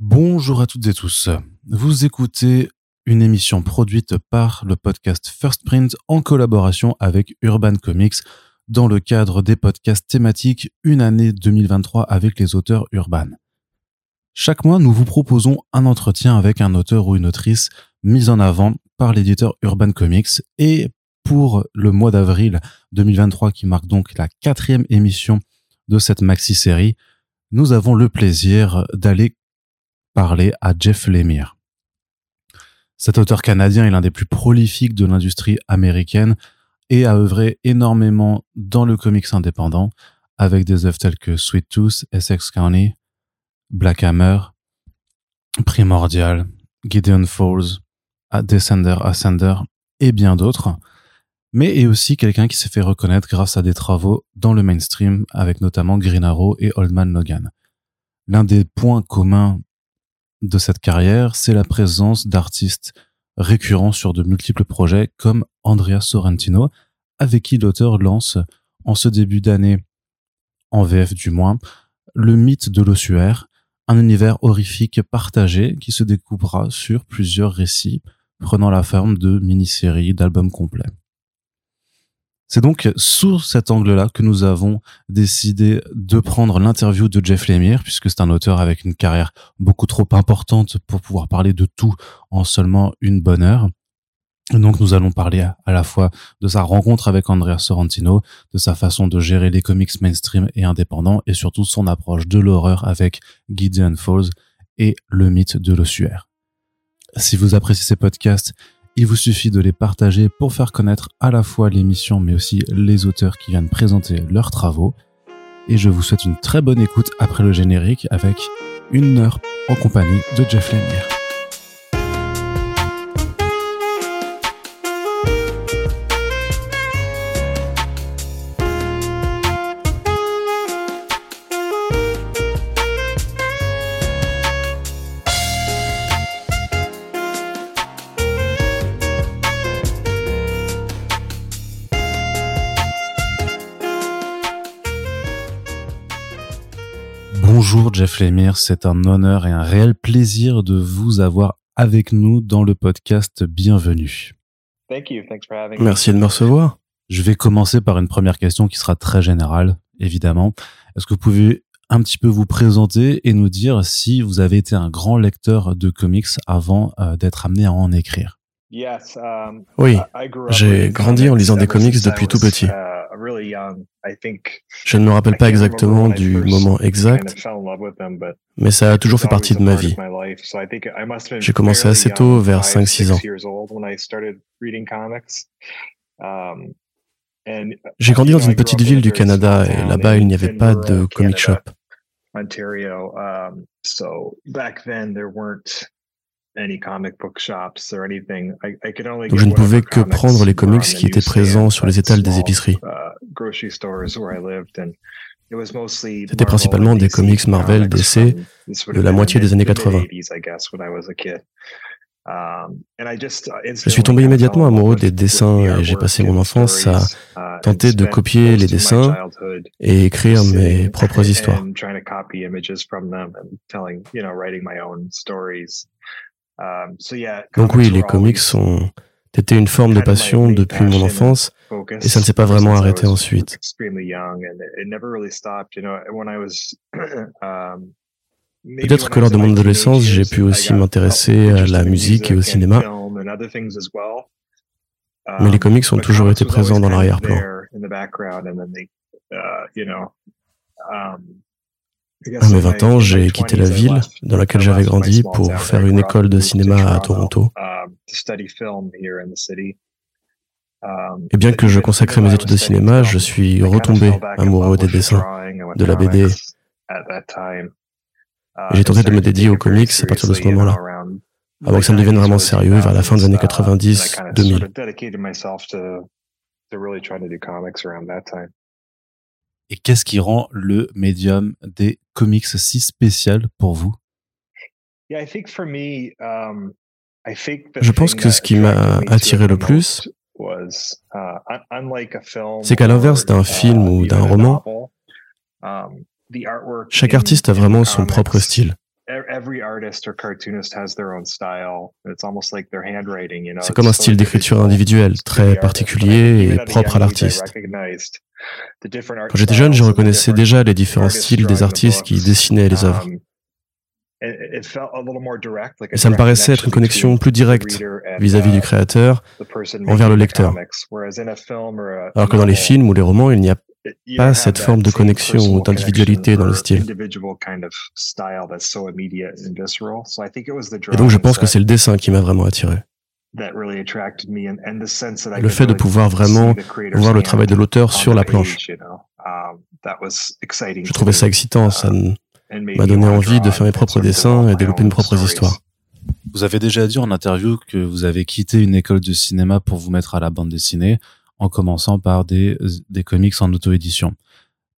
Bonjour à toutes et tous. Vous écoutez une émission produite par le podcast First Print en collaboration avec Urban Comics dans le cadre des podcasts thématiques Une année 2023 avec les auteurs urbains. Chaque mois, nous vous proposons un entretien avec un auteur ou une autrice mis en avant par l'éditeur Urban Comics et pour le mois d'avril 2023 qui marque donc la quatrième émission de cette maxi-série, nous avons le plaisir d'aller parler à Jeff Lemire. Cet auteur canadien est l'un des plus prolifiques de l'industrie américaine et a œuvré énormément dans le comics indépendant avec des œuvres telles que Sweet Tooth, Essex County, Black Hammer, Primordial, Gideon Falls, Descender, Ascender et bien d'autres, mais est aussi quelqu'un qui s'est fait reconnaître grâce à des travaux dans le mainstream avec notamment Green Arrow et Old Man Logan. L'un des points communs de cette carrière, c'est la présence d'artistes récurrents sur de multiples projets comme Andrea Sorrentino, avec qui l'auteur lance en ce début d'année, en VF du moins, le mythe de l'ossuaire, un univers horrifique partagé qui se découpera sur plusieurs récits prenant la forme de mini-séries, d'albums complets. C'est donc sous cet angle-là que nous avons décidé de prendre l'interview de Jeff Lemire, puisque c'est un auteur avec une carrière beaucoup trop importante pour pouvoir parler de tout en seulement une bonne heure. Donc nous allons parler à, la fois de sa rencontre avec Andrea Sorrentino, de sa façon de gérer les comics mainstream et indépendants, et surtout son approche de l'horreur avec Gideon Falls et le mythe de l'ossuaire. Si vous appréciez ces podcasts, il vous suffit de les partager pour faire connaître à la fois l'émission mais aussi les auteurs qui viennent présenter leurs travaux. Et je vous souhaite une très bonne écoute après le générique avec une heure en compagnie de Jeff Lemire. Lemire, c'est un honneur et un réel plaisir de vous avoir avec nous dans le podcast Bienvenue. Merci de me recevoir. Je vais commencer par une première question qui sera très générale, évidemment. Est-ce que vous pouvez un petit peu vous présenter et nous dire si vous avez été un grand lecteur de comics avant euh, d'être amené à en écrire? Um, Oui, j'ai grandi en lisant des comics depuis tout petit. Je ne me rappelle pas exactement du moment exact, mais ça a toujours fait partie de ma vie. J'ai commencé assez tôt, vers 5-6 ans. Um, J'ai grandi dans une petite ville du Canada et là-bas il n'y avait pas de comic shop. Donc je ne pouvais que prendre les comics qui étaient présents sur les étals des épiceries. Uh, C'était principalement des comics Marvel, DC, de la moitié des années 80. Um, je suis tombé immédiatement amoureux des dessins et j'ai passé mon enfance à uh, tenter de copier les dessins et écrire mes propres histoires. Um, Donc oui, les comics ont été une forme de passion depuis mon enfance et ça ne s'est pas vraiment arrêté ensuite. Um, Peut-être que lors de mon adolescence, j'ai pu aussi m'intéresser à la musique et au cinéma. Mais les comics ont toujours été présents dans l'arrière-plan. À mes 20 ans, j'ai quitté la ville dans laquelle j'avais grandi pour faire une école de cinéma à Toronto. Et bien que je consacrais mes études de cinéma, je suis retombé amoureux des dessins, de la BD. J'ai tenté de me dédier aux comics à partir de ce moment-là, avant que ça ne devienne vraiment sérieux vers la fin des années 90-2000. Et qu'est-ce qui rend le médium des comics si spécial pour vous? Um, Je pense que ce qui m'a attiré le plus, uh, c'est qu'à l'inverse d'un uh, film ou d'un roman, um, chaque artiste a vraiment son propre style. C'est comme un style d'écriture individuel, très particulier et propre à l'artiste. Quand j'étais jeune, je reconnaissais déjà les différents styles des artistes qui dessinaient les œuvres. Um, et ça me paraissait être une connexion plus directe vis-à-vis du uh, créateur envers le lecteur. Alors que dans les films ou les romans, il n'y a pas cette forme de connexion ou d'individualité dans le style. Et donc je pense que c'est le dessin qui m'a vraiment attiré. Le fait de pouvoir vraiment voir le travail de l'auteur sur la planche. Um, je trouvais ça excitant, ça uh, m'a donné envie de faire mes propres dessins et développer mes propres histoires. Vous avez déjà dit en interview que vous avez quitté une école de cinéma pour vous mettre à la bande dessinée, en commençant par des, des comics en auto-édition.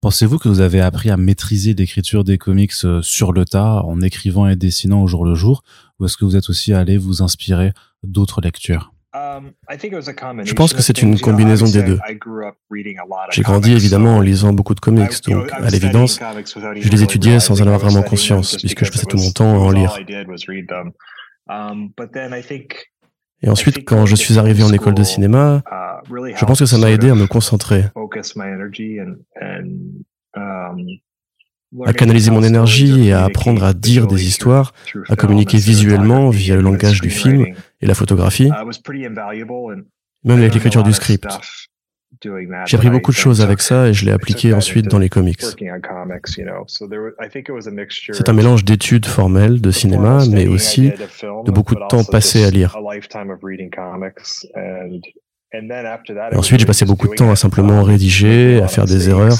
Pensez-vous que vous avez appris à maîtriser l'écriture des comics euh, sur le tas, en écrivant et dessinant au jour le jour, ou est-ce que vous êtes aussi allé vous inspirer d'autres lectures? Um, je pense que c'est une combinaison des deux. J'ai grandi évidemment en lisant beaucoup de comics, donc à l'évidence, je les étudiais sans en avoir vraiment conscience, puisque je passais tout mon temps à en lire. Um, Et ensuite, quand je suis arrivé en école de cinéma, uh, je pense que ça m'a aidé à me concentrer, à canaliser mon énergie et à apprendre à dire des histoires, à communiquer visuellement via le langage du film et la photographie, même avec l'écriture du script. J'ai appris beaucoup de choses avec ça et je l'ai appliqué ensuite dans les comics. C'est un mélange d'études formelles, de cinéma, mais aussi de beaucoup de temps passé à lire. Et ensuite, j'ai passé beaucoup de temps à simplement rédiger, à faire des erreurs.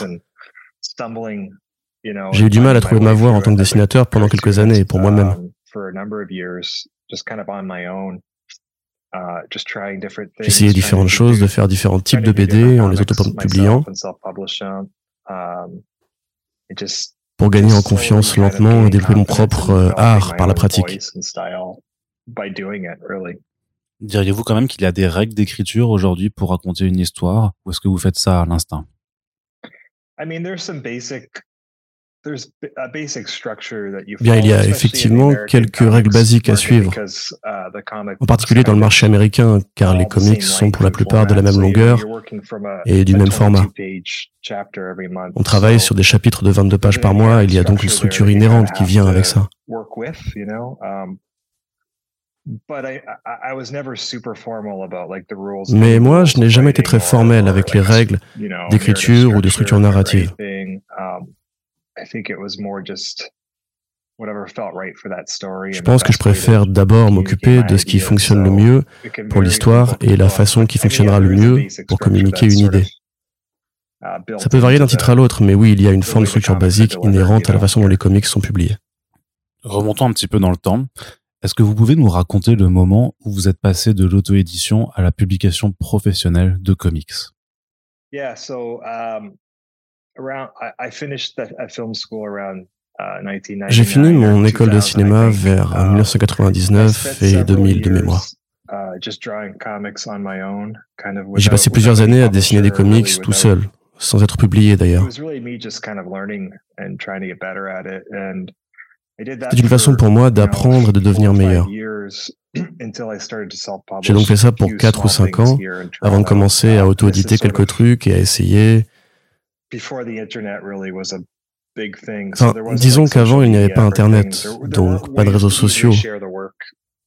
J'ai eu du mal à trouver ma voie en tant que dessinateur pendant quelques années pour moi-même. J'ai essayé différentes choses, de faire différents types de BD en les auto-publiant pour gagner en confiance lentement et développer mon propre euh, art par la pratique. Diriez-vous quand même qu'il y a des règles d'écriture aujourd'hui pour raconter une histoire? Ou est-ce que vous faites ça à l'instinct? Bien, il y a effectivement quelques règles basiques à suivre, uh, en particulier dans le marché américain, car les comics sont pour la plupart de la même longueur et du même format. On travaille sur des chapitres de 22 pages par mois, il y a donc une structure inhérente qui vient avec ça. Mais moi, je n'ai jamais été très formel avec les règles d'écriture ou de structure narrative. Je pense que je préfère d'abord m'occuper de ce qui fonctionne le mieux pour l'histoire et la façon qui fonctionnera le mieux pour communiquer une idée. Uh, Ça peut varier d'un titre à l'autre, mais oui, il y a une forme de structure basique inhérente à la façon dont les comics sont publiés. Remontons un petit peu dans le temps. Est-ce que vous pouvez nous raconter le moment où vous êtes passé de l'auto-édition à la publication professionnelle de comics? Um, j'ai fini mon école de cinéma vers 1999 uh, et 2000 de mémoire. Uh, j'ai passé plusieurs années à dessiner des comics tout seul, sans être publié d'ailleurs. C'est une façon pour moi d'apprendre et de devenir meilleur. J'ai donc fait ça pour 4 ou 5 ans avant de commencer à auto-éditer quelques trucs et à essayer, disons qu'avant, il n'y avait pas Internet, donc pas de réseaux sociaux.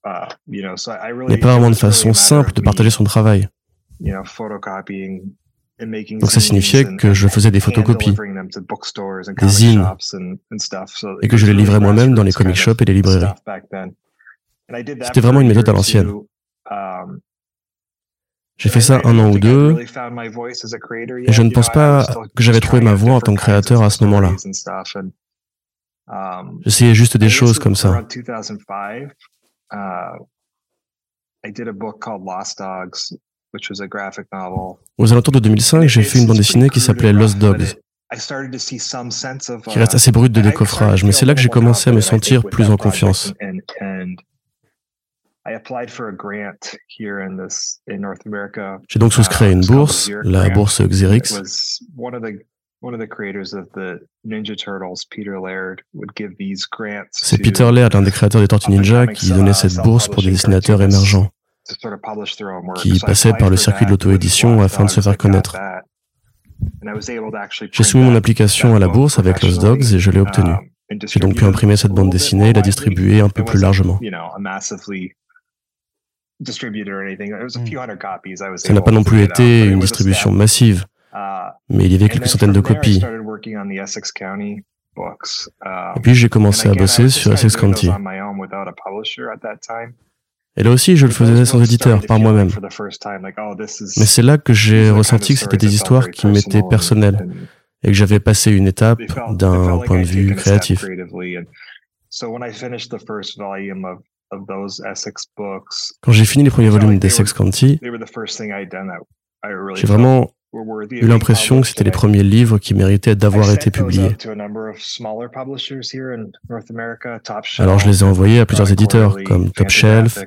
Uh, il n'y a pas vraiment de façon simple de partager son travail. Donc ça signifiait que je faisais des photocopies, des zines, et que je les livrais moi-même dans les comic shops et les librairies. C'était vraiment une méthode à l'ancienne. J'ai fait ça un an ou deux, et je ne pense pas que j'avais trouvé ma voie en tant que créateur à ce moment-là. J'essayais juste des choses comme ça. Aux alentours de 2005, j'ai fait une bande dessinée qui s'appelait Lost Dogs, qui reste assez brute de décoffrage, mais c'est là que j'ai commencé à me sentir plus en confiance. J'ai donc souscrit à une bourse, la bourse Xerix. C'est Peter Laird, l'un des créateurs des Tortues Ninja, qui donnait cette bourse pour des dessinateurs émergents, qui passaient par le circuit de l'auto-édition afin de se faire connaître. J'ai soumis mon application à la bourse avec Lost Dogs et je l'ai obtenue. J'ai donc pu imprimer cette bande dessinée et la distribuer un peu plus largement. Ça n'a pas non plus été une distribution massive, mais il y avait quelques centaines de copies. Et puis j'ai commencé à bosser sur Essex County. Et là aussi, je le faisais sans éditeur, par moi-même. Mais c'est là que j'ai ressenti que c'était des histoires qui m'étaient personnelles et que j'avais passé une étape d'un point de vue créatif. Quand j'ai fini les premiers volumes d'Essex County, j'ai vraiment eu l'impression que c'était les premiers livres qui méritaient d'avoir été publiés. Alors je les ai envoyés à plusieurs éditeurs comme Top Shelf,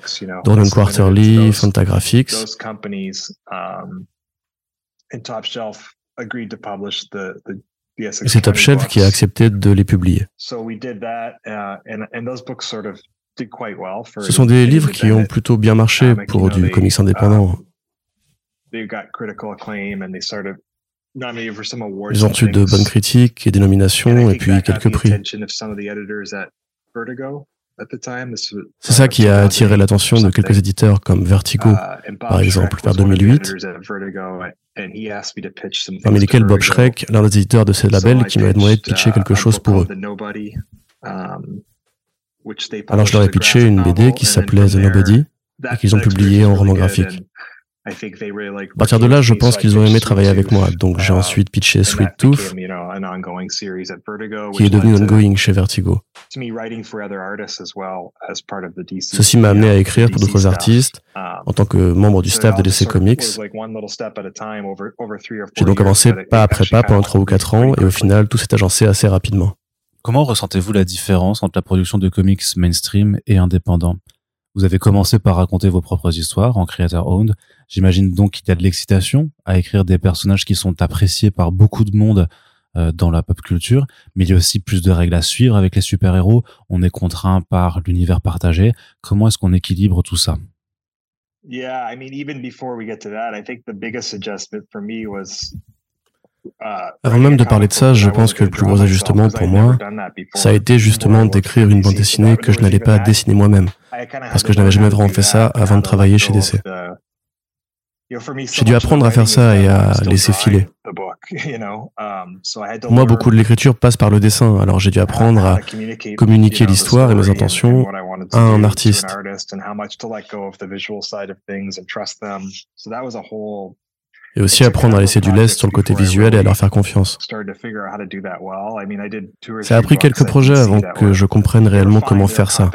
Dornan Quarterly, Fantagraphics. C'est Top Shelf qui a accepté de les publier. Ce sont des livres qui ont plutôt bien marché pour du comics indépendant. Ils ont reçu de bonnes critiques et des nominations et puis quelques prix. C'est ça qui a attiré l'attention de quelques éditeurs comme Vertigo, uh, par exemple, vers 2008, parmi lesquels Bob Schreck, l'un des éditeurs de ces labels, qui m'avait demandé de pitcher quelque uh, chose pour eux. Alors je leur ai pitché une BD qui s'appelait The Nobody et qu'ils ont publié en roman graphique. À partir de là, je pense qu'ils ont aimé travailler avec moi, donc j'ai uh, ensuite pitché Sweet Tooth, qui est devenu ongoing chez Vertigo. Ceci m'a amené à écrire pour d'autres artistes um, en tant que membre du staff de DC Comics. J'ai donc avancé pas après pas pendant trois ou quatre ans et au final, tout s'est agencé assez rapidement. Comment ressentez-vous la différence entre la production de comics mainstream et indépendant? Vous avez commencé par raconter vos propres histoires en creator owned J'imagine donc qu'il y a de l'excitation à écrire des personnages qui sont appréciés par beaucoup de monde euh, dans la pop culture, mais il y a aussi plus de règles à suivre avec les super-héros. On est contraint par l'univers partagé. Comment est-ce qu'on équilibre tout ça? Avant même de parler de ça, je pense que le plus gros ajustement pour moi, ça a été justement d'écrire une bande dessinée que je n'allais pas dessiner moi-même, parce que je n'avais jamais vraiment fait ça avant de travailler chez DC. J'ai dû apprendre à faire ça et à laisser filer. Moi, beaucoup de l'écriture passe par le dessin, alors j'ai dû apprendre à communiquer l'histoire et mes intentions à un artiste. Et aussi apprendre à laisser du lest sur le côté visuel et à leur faire confiance. Ça a pris quelques projets avant que je comprenne réellement comment faire ça.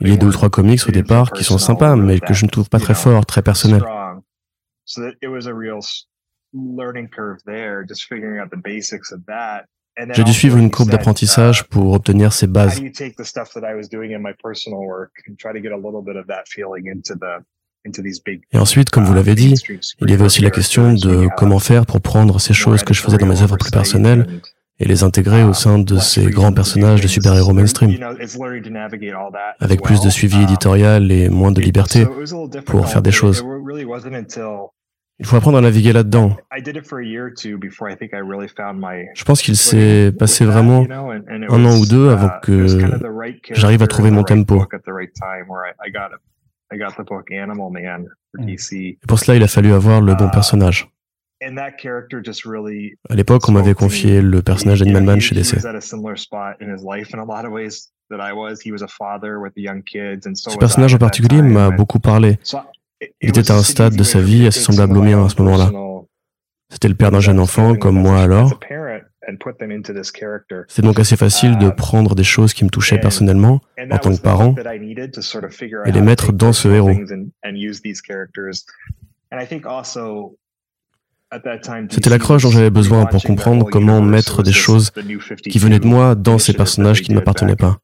Il y a deux ou trois comics au départ qui sont sympas, mais que je ne trouve pas très forts, très personnels. J'ai dû suivre une courbe d'apprentissage uh, pour obtenir ces bases. Et ensuite, comme vous uh, l'avez dit, il y avait aussi la question de comment faire pour prendre ces choses que je faisais dans mes œuvres plus personnelles et les intégrer au sein de ces grands personnages de super-héros mainstream, avec plus de suivi éditorial et moins de liberté pour faire des choses. Il faut apprendre à naviguer là-dedans. Je pense qu'il s'est passé vraiment un an ou deux avant que j'arrive à trouver mon tempo. Et pour cela, il a fallu avoir le bon uh, personnage. À l'époque, on m'avait confié le personnage d'Animal Man chez DC. Ce personnage en particulier m'a beaucoup parlé. Il était à un stade de sa vie assez semblable au mien à ce moment-là. C'était le père d'un jeune enfant, comme moi alors. C'est donc assez facile de prendre des choses qui me touchaient personnellement, en tant que parent, et les mettre dans ce héros. C'était l'accroche dont j'avais besoin pour comprendre comment mettre des choses qui venaient de moi dans ces personnages qui ne m'appartenaient pas.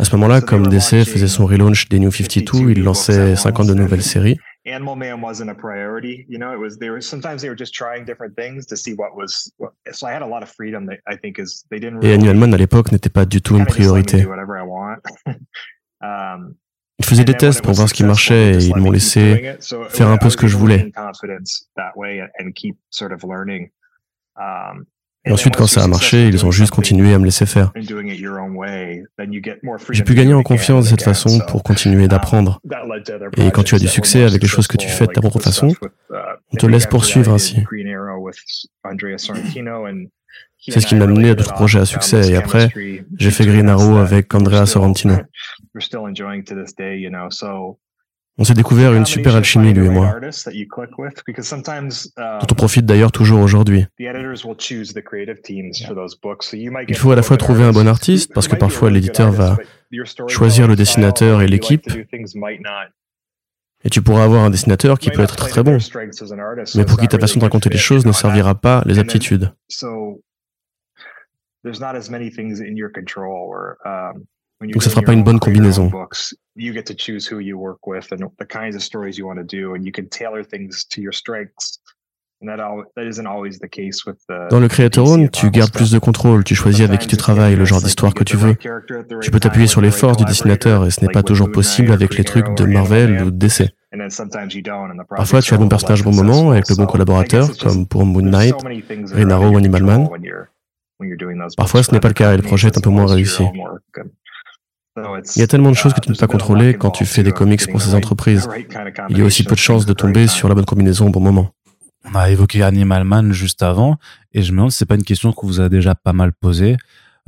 À ce moment-là, comme DC faisait son relaunch des New 52, il lançait 52 nouvelles séries. Animal Man wasn't a priority. You know, it was they were sometimes they were just trying different things to see what was. What, so I had a lot of freedom. That I think is they didn't. Really, Et Animal Man à l'époque n'était pas du tout une priorité. um, ils faisaient des tests pour voir ce qui marchait et ils m'ont laissé faire un peu ce que je voulais. Et ensuite, quand ça a marché, ils ont juste continué à me laisser faire. J'ai pu gagner en confiance de cette façon pour continuer d'apprendre. Et quand tu as du succès avec les choses que tu fais de ta propre façon, on te laisse poursuivre ainsi. C'est ce qui m'a mené à d'autres projets à succès. Et après, j'ai fait Green Arrow avec Andrea Sorrentino. On s'est découvert une super alchimie, lui et moi, dont on profite d'ailleurs toujours aujourd'hui. Il faut à la fois trouver un bon artiste, parce que parfois l'éditeur va choisir le dessinateur et l'équipe, et tu pourras avoir un dessinateur qui peut être très très bon, mais pour qui ta façon de raconter les choses ne servira pas les aptitudes. Donc ça fera pas une bonne combinaison. Dans le Creator Own, tu gardes plus de contrôle, tu choisis avec qui tu travailles, le genre d'histoire que tu veux. Tu peux t'appuyer sur les forces du dessinateur et ce n'est pas toujours possible avec les trucs de Marvel ou de DC. Parfois, tu as le bon personnage au bon moment avec le bon collaborateur, comme pour Moon Knight, Green Arrow ou Animal Man. Parfois, ce n'est pas le cas et le projet est un peu moins réussi. Il y a tellement de choses que tu ne peux pas contrôler quand tu fais des comics pour ces entreprises. Il y a aussi peu de chances de tomber sur la bonne combinaison au bon moment. On a évoqué Animal Man juste avant, et je me demande si c'est pas une question que vous a déjà pas mal posée,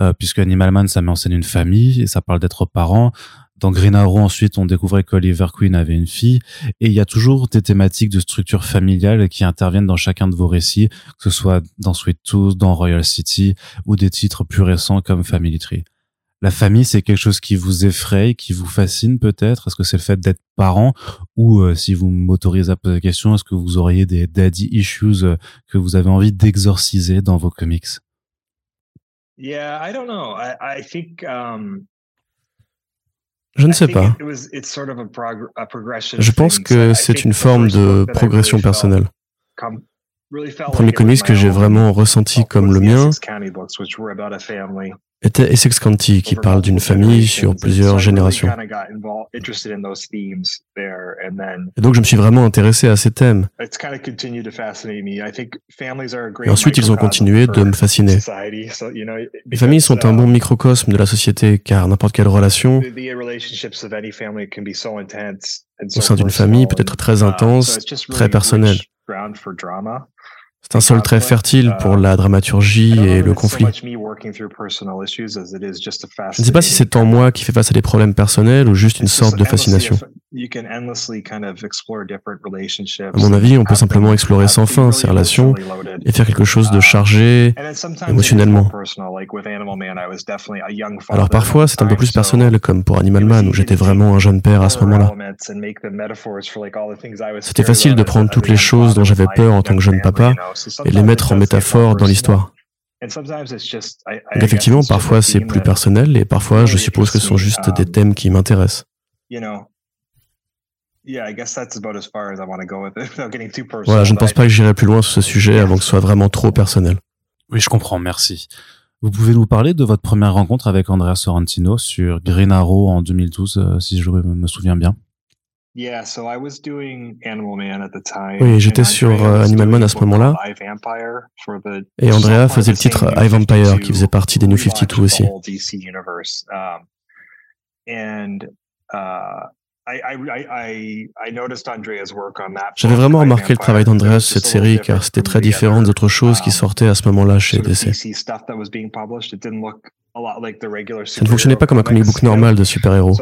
euh, puisque Animal Man, ça met en scène une famille, et ça parle d'être parent. Dans Green Arrow, ensuite, on découvrait qu'Oliver Queen avait une fille, et il y a toujours des thématiques de structure familiale qui interviennent dans chacun de vos récits, que ce soit dans Sweet Tooth, dans Royal City, ou des titres plus récents comme Family Tree la famille, c'est quelque chose qui vous effraie, qui vous fascine peut-être? Est-ce que c'est le fait d'être parent? Ou euh, si vous m'autorisez à poser la question, est-ce que vous auriez des daddy issues euh, que vous avez envie d'exorciser dans vos comics? Yeah, I don't know. I, think, um... Je ne sais pas. Je pense que c'est une forme de progression personnelle. Le premier comics que j'ai vraiment ressenti comme le mien, Essex County, qui parle d'une famille sur plusieurs générations? Et donc je me suis vraiment intéressé à ces thèmes. Et ensuite ils ont continué de me fasciner. Les familles sont un bon microcosme de la société, car n'importe quelle relation au sein d'une famille peut être très intense, très personnelle. C'est un sol très fertile pour la dramaturgie et le conflit. Je ne sais pas si c'est en moi qui fait face à des problèmes personnels ou juste une sorte de fascination. À mon avis, on peut simplement explorer sans fin ces relations et faire quelque chose de chargé émotionnellement. Alors parfois, c'est un peu plus personnel, comme pour Animal Man, où j'étais vraiment un jeune père à ce moment-là. C'était facile de prendre toutes les choses dont j'avais peur en tant que jeune papa et les mettre en métaphore dans l'histoire. Donc effectivement, parfois c'est plus personnel et parfois je suppose que ce sont juste des thèmes qui m'intéressent. Voilà, je ne pense pas que j'irai plus loin sur ce sujet avant que ce soit vraiment trop personnel. Oui, je comprends, merci. Vous pouvez nous parler de votre première rencontre avec Andrea Sorrentino sur Green Arrow en 2012, euh, si je me souviens bien? Oui, j'étais sur euh, Animal Man à ce moment-là. Et Andrea faisait le titre I Vampire, qui faisait partie des New 52 aussi. J'avais vraiment remarqué le travail d'Andreas sur cette série car c'était très différent d'autres choses qui um, sortaient à ce moment-là chez DC. Ça ne fonctionnait pas comme un comic book normal de super-héros.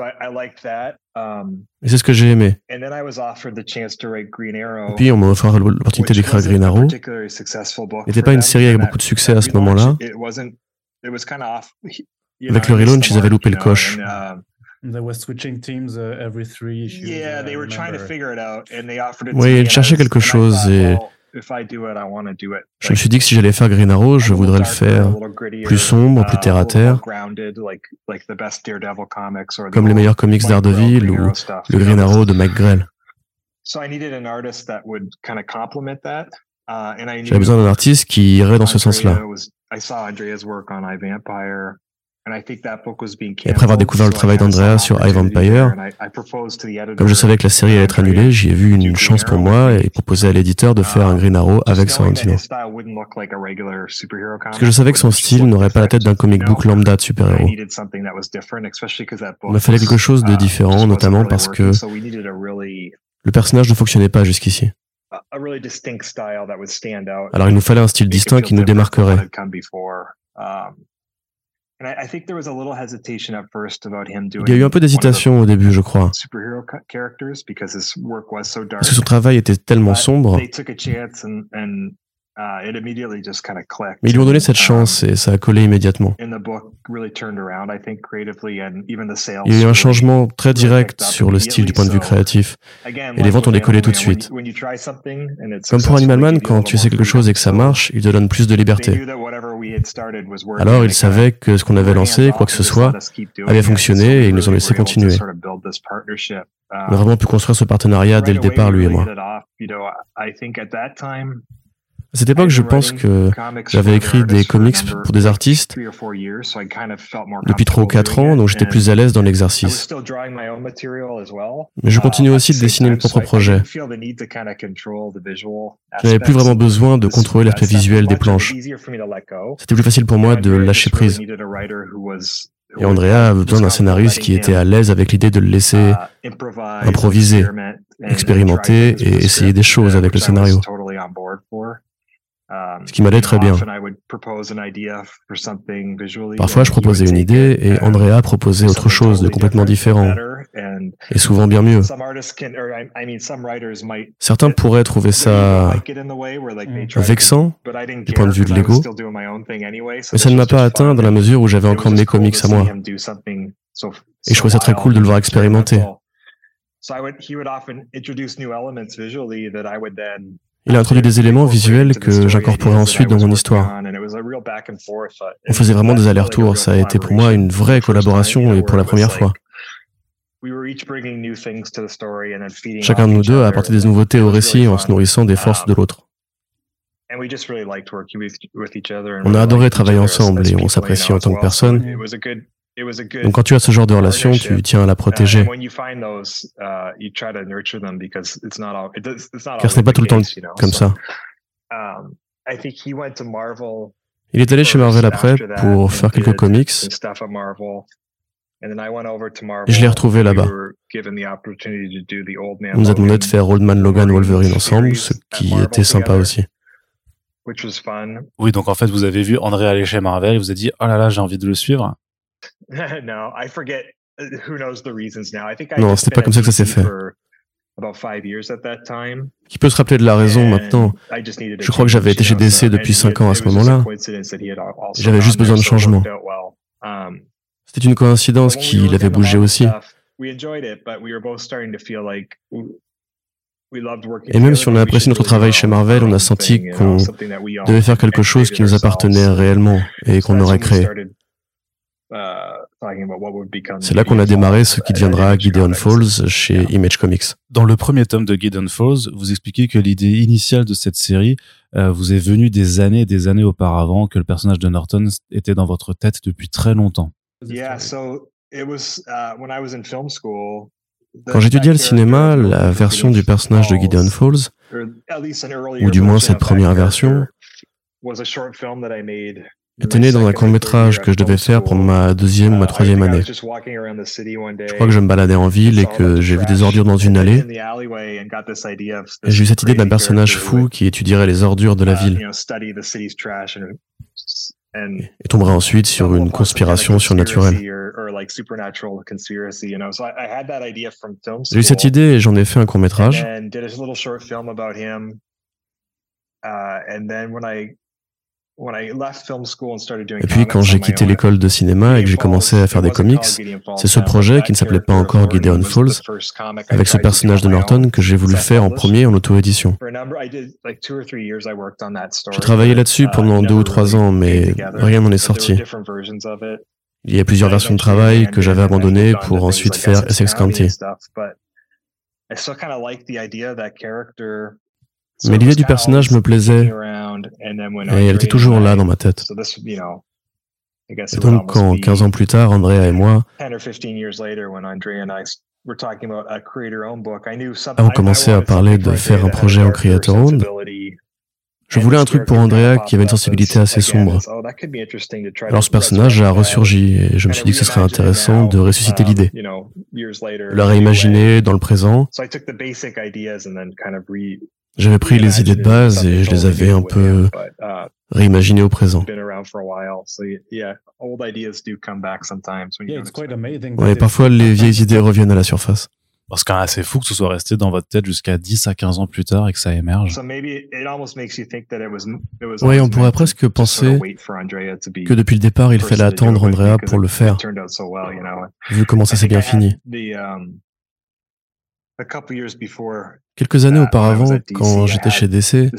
Um, Et c'est ce que j'ai aimé. Et puis on m'a offert l'opportunité d'écrire Green Arrow. N'était pas une série avec beaucoup de succès à ce moment-là. Avec le relaunch, ils avaient loupé le coche. Oui, ils cherchaient quelque chose et je me suis dit que si j'allais faire Green Arrow, je voudrais le faire plus sombre, plus terre à terre, comme les meilleurs comics d'Ardeville ou le Green Arrow de Mike Grell. J'avais besoin d'un artiste qui irait dans ce sens-là. Et après avoir découvert le travail d'Andrea sur iVampire, comme je savais que la série allait être annulée, j'y ai vu une chance pour moi et proposé à l'éditeur de faire un Green Arrow avec Sorrentino. Parce que je savais que son style n'aurait pas la tête d'un comic book lambda de super-héros. Il me fallait quelque chose de différent, notamment parce que le personnage ne fonctionnait pas jusqu'ici. Alors il nous fallait un style distinct qui nous démarquerait. Il y a eu un peu d'hésitation au début, je crois. Parce que son travail était tellement sombre. Uh, Mais ils lui ont donné cette um, chance et ça a collé immédiatement. Il y a eu un changement très direct sur le style du point de vue créatif. Et les ventes ont décollé tout de suite. Comme pour Animal Man, quand tu sais quelque chose et que ça marche, il te donne plus de liberté. Alors ils savaient que ce qu'on avait lancé, quoi que ce soit, avait fonctionné et ils nous ont laissé continuer. On a vraiment pu construire ce partenariat dès le départ, lui et moi. À cette époque, je pense que j'avais écrit des comics pour des artistes depuis 3 ou 4 ans, donc j'étais plus à l'aise dans l'exercice. Mais je continuais aussi de dessiner mes propres projets. Je n'avais plus vraiment besoin de contrôler l'aspect visuel des planches. C'était plus facile pour moi de lâcher prise. Et Andrea avait besoin d'un scénariste qui était à l'aise avec l'idée de le laisser improviser, expérimenter et essayer des choses avec le scénario. Um, ce qui m'allait très bien. Parfois, je proposais une idée et Andrea proposait autre chose de complètement différent et souvent bien mieux. Certains pourraient trouver ça vexant du point de vue de l'ego, mais ça ne m'a pas atteint dans la mesure où j'avais encore mes comics à moi. Et je trouvais ça très cool de le voir expérimenter. Il a introduit des éléments visuels que j'incorporais ensuite dans mon histoire. On faisait vraiment des allers-retours. Ça a été pour moi une vraie collaboration et pour la première fois. Chacun de nous deux a apporté des nouveautés au récit en se nourrissant des forces de l'autre. On a adoré travailler ensemble et on s'apprécie en tant que personne. Donc quand tu as ce genre de relation, tu tiens à la protéger. Uh, Car ce n'est pas tout le temps comme ça. Um, Il est allé chez Marvel après pour faire quelques comics. Et je l'ai retrouvé là-bas. On nous a demandé de faire Old Man Logan Wolverine ensemble, ce qui était sympa aussi. Oui, donc en fait, vous avez vu André aller chez Marvel et vous avez dit, oh là là, j'ai envie de le suivre. Non, c'était pas comme ça que ça s'est fait. Qui peut se rappeler de la raison maintenant? Je crois que j'avais été chez DC depuis 5 ans à ce moment-là. J'avais juste besoin de changement. Um, c'était une coïncidence qu'il avait bougé aussi. Et même si on a apprécié notre travail chez Marvel, on a senti qu'on devait faire quelque chose qui nous appartenait réellement et qu'on aurait créé. C'est là qu'on a démarré ce qui deviendra Gideon Falls chez Image Comics. Dans le premier tome de Gideon Falls, vous expliquez que l'idée initiale de cette série euh, vous est venue des années et des années auparavant, que le personnage de Norton était dans votre tête depuis très longtemps. Quand j'étudiais le cinéma, la version du personnage de Gideon Falls, ou du moins cette première version, était né dans un court métrage que je devais faire pour ma deuxième ou ma troisième année. Je crois que je me baladais en ville et que j'ai vu des ordures dans une allée. J'ai eu cette idée d'un personnage fou qui étudierait les ordures de la ville. Et tomberait ensuite sur une conspiration surnaturelle. J'ai eu cette idée et j'en ai fait un court métrage. Et puis quand j'ai quitté l'école de cinéma et que j'ai commencé à faire des comics, c'est ce projet qui ne s'appelait pas encore Gideon Falls, avec ce personnage de Norton que j'ai voulu faire en premier en auto-édition. J'ai travaillé là-dessus uh, pendant deux ou trois ans, mais rien n'en est sorti. Il y a plusieurs versions de travail que j'avais abandonnées pour ensuesson faire Essex County. Mais l'idée du personnage me plaisait et elle était toujours là dans ma tête. Et donc quand 15 ans plus tard, Andrea et moi avons commencé à parler de faire un projet en Creator Owned, je voulais un truc pour Andrea qui avait une sensibilité assez sombre. Alors ce personnage a ressurgi et je me suis dit que ce serait intéressant de ressusciter l'idée, de la réimaginer dans le présent. J'avais pris les idées de base et je les avais un peu réimaginées au présent. Oui, parfois les vieilles idées reviennent à la surface. Parce c'est assez fou que ce soit resté dans votre tête jusqu'à 10 à 15 ans plus tard et que ça émerge. Oui, on pourrait presque penser que depuis le départ, il fallait attendre Andrea pour le faire, vu comment ça s'est bien fini. Um, Quelques années auparavant, quand j'étais chez DC,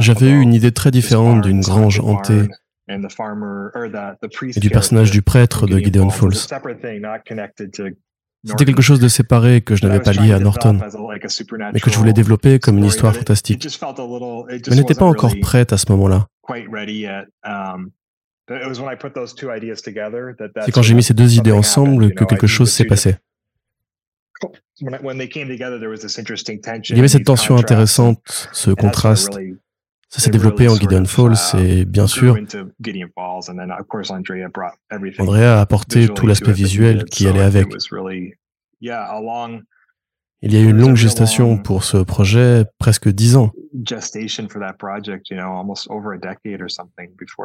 j'avais eu une idée très différente d'une grange hantée et du personnage du prêtre de Gideon Falls. C'était quelque chose de séparé que je n'avais pas lié à Norton, mais que je voulais développer comme une histoire fantastique. Mais n'était pas encore prête à ce moment-là. C'est quand j'ai mis ces deux idées ensemble que quelque chose s'est passé. Il y avait cette tension intéressante, ce contraste. Ça s'est développé en Gideon Falls uh, et bien sûr, Andrea a apporté tout l'aspect visuel qui allait avec. Il y a eu une longue gestation pour ce projet, presque dix ans,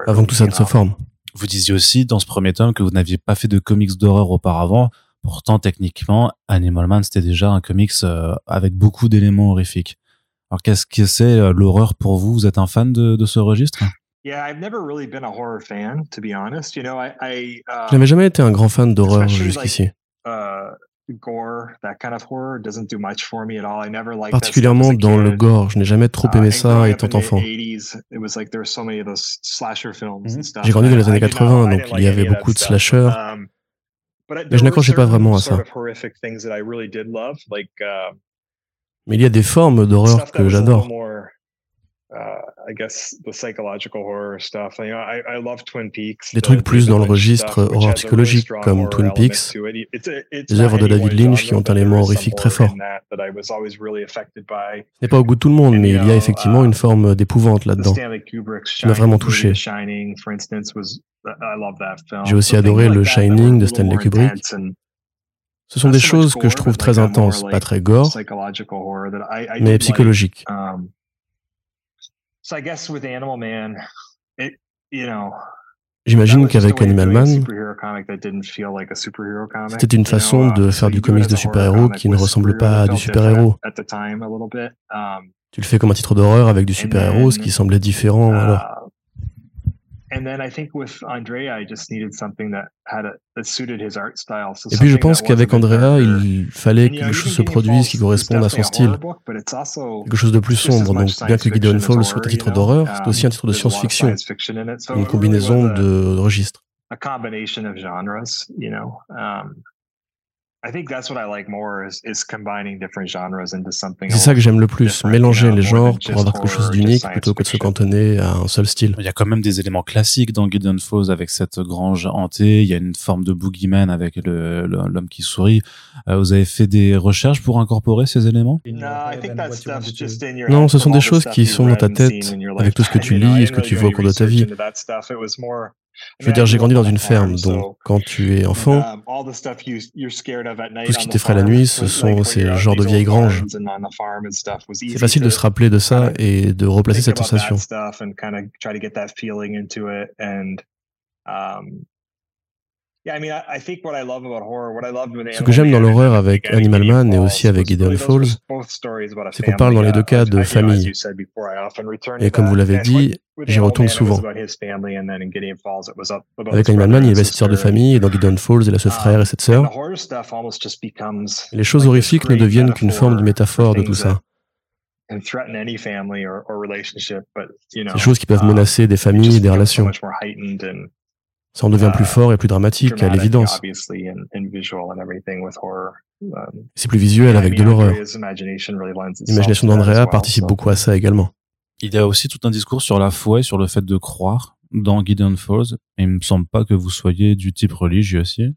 avant que tout ça ne se forme. Vous disiez aussi dans ce premier tome que vous n'aviez pas fait de comics d'horreur auparavant. Pourtant, techniquement, Animal Man, c'était déjà un comics euh, avec beaucoup d'éléments horrifiques. Alors, qu'est-ce que c'est euh, l'horreur pour vous? Vous êtes un fan de, de ce registre? Je n'avais jamais été un grand fan d'horreur jusqu'ici? Particulièrement dans le gore, je n'ai jamais trop uh, aimé ça étant enfant. Mm-hmm. J'ai grandi dans les années 80, donc il y avait beaucoup de slashers. Mais je n'accrochais pas vraiment à ça. Mais il y a des formes d'horreur que j'adore. Des trucs plus dans le registre horreur psychologique, comme Twin Peaks, des œuvres de David Lynch qui ont un élément horrifique très fort. Ce n'est pas au goût de tout le monde, mais il y a effectivement une forme d'épouvante là-dedans, qui m'a vraiment touché. J'ai aussi adoré le Shining de Stanley Kubrick. Ce sont des choses que je trouve très intenses, pas très gore, mais psychologiques. J'imagine qu'avec Animal Man, c'était une façon de faire du comics de super-héros qui ne ressemble pas à du super-héros. Um, tu le fais comme un titre d'horreur avec du super-héros, ce qui semblait différent alors. Et puis je pense qu'avec Andrea, il fallait que quelque chose se produise qui corresponde à son style. Quelque chose de plus sombre. Donc bien que Gideon Falls soit un titre d'horreur, c'est aussi un titre de science-fiction. Une combinaison de registres. C'est ça que j'aime le plus, mélanger les genres pour avoir quelque chose d'unique plutôt que de se cantonner à un seul style. Il y a quand même des éléments classiques dans Gideon Falls avec cette grange hantée, il y a une forme de boogeyman avec l'homme qui sourit. Euh, vous avez fait des recherches pour incorporer ces éléments? Non, ce sont des choses qui sont dans ta tête avec tout ce que tu lis et ce que tu vois au cours de ta vie. Je veux dire, j'ai grandi dans une ferme, donc quand tu es enfant, um, tout ce qui t'effraie la nuit, ce sont ces genres de vieilles granges. C'est facile de se rappeler de ça et de replacer cette sensation. Ce que j'aime dans l'horreur avec Animal Man et aussi avec Gideon Falls, c'est qu'on parle dans les deux cas de famille. Et comme vous l'avez dit, j'y retourne souvent. Avec Animal Man, il y avait cette histoire de famille, et dans Gideon Falls, il a ce um, frère et cette sœur. les choses horrifiques ne deviennent qu'une forme de métaphore de tout ça. Des choses qui peuvent um, menacer des familles des relations. Ça en devient plus uh, fort et plus dramatique, à l'évidence. C'est plus visuel avec de l'horreur. L'imagination d'Andrea participe beaucoup à ça également. Il y a aussi tout un discours sur la foi et sur le fait de croire dans Gideon Falls. Et il me semble pas que vous soyez du type religieux aussi.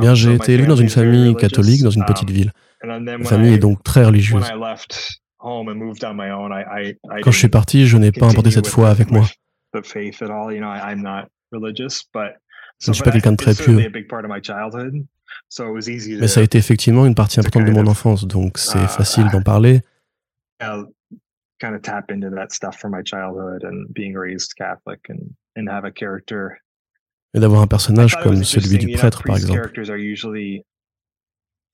Bien, j'ai été élevé dans une famille catholique dans une petite um, ville. Ma famille est donc très religieuse. Quand je suis parti, je n'ai pas emporté cette foi avec moi. Je ne suis pas quelqu'un de très pieux. Mais ça a été effectivement une partie importante de mon enfance, donc c'est uh, facile d'en parler. Et d'avoir un personnage comme celui du prêtre, par exemple.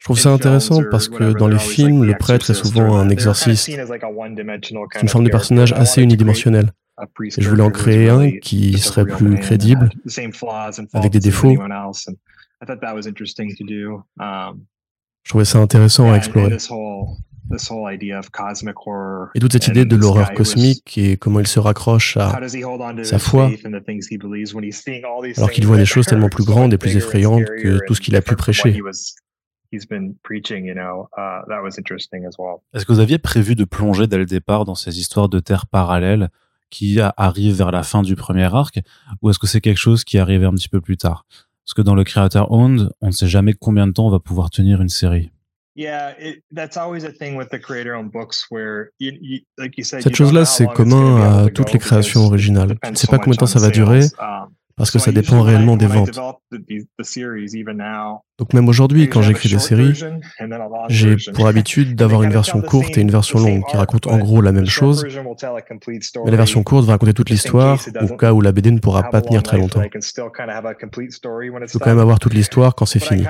Je trouve ça intéressant parce que dans les films, le prêtre est souvent un exorciste. C'est une forme de personnage assez unidimensionnel. Et je voulais en créer un qui serait plus crédible, avec des défauts. Je trouvais ça intéressant à explorer. Et toute cette idée de l'horreur cosmique et comment il se raccroche à sa foi, alors qu'il voit des choses tellement plus grandes et plus effrayantes que tout ce qu'il a pu prêcher. Est-ce que vous aviez prévu de plonger dès le départ dans ces histoires de terres parallèles qui arrivent vers la fin du premier arc, ou est-ce que c'est quelque chose qui arrive un petit peu plus tard? Parce que dans le Creator Owned, on ne sait jamais combien de temps on va pouvoir tenir une série. Cette chose-là, c'est commun à toutes les créations originales. Tu ne sais pas combien de temps ça va durer, um, parce que ça dépend réellement des ventes. Donc même aujourd'hui, quand j'écris des séries, j'ai pour habitude d'avoir une version courte et une version longue qui racontent en gros la même chose, mais la version courte va raconter toute l'histoire au cas où la BD ne pourra pas tenir très longtemps. Il faut quand même avoir toute l'histoire quand c'est fini.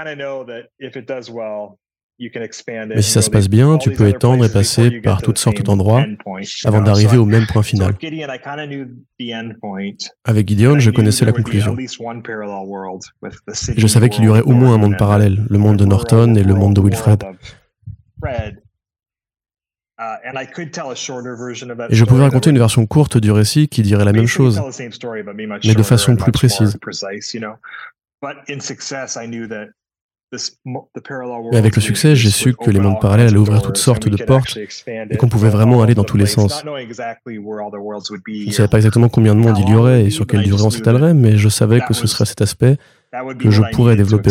Mais si ça se passe bien, tu peux étendre et passer par toutes sortes d'endroits avant d'arriver au même point final. Avec Gideon, je connaissais la conclusion. je savais qu'il y aurait au moins un monde parallèle, le monde de Norton et le monde de Wilfred. Et je pouvais raconter une version courte du récit qui dirait la même chose, mais de façon plus précise. Mais avec le succès, j'ai su que les mondes parallèles allaient ouvrir toutes sortes de portes et qu'on pouvait vraiment aller dans tous les sens. Je ne savais pas exactement combien de mondes il y aurait et sur quelle durée on s'étalerait, mais je savais que ce serait cet aspect que je pourrais développer.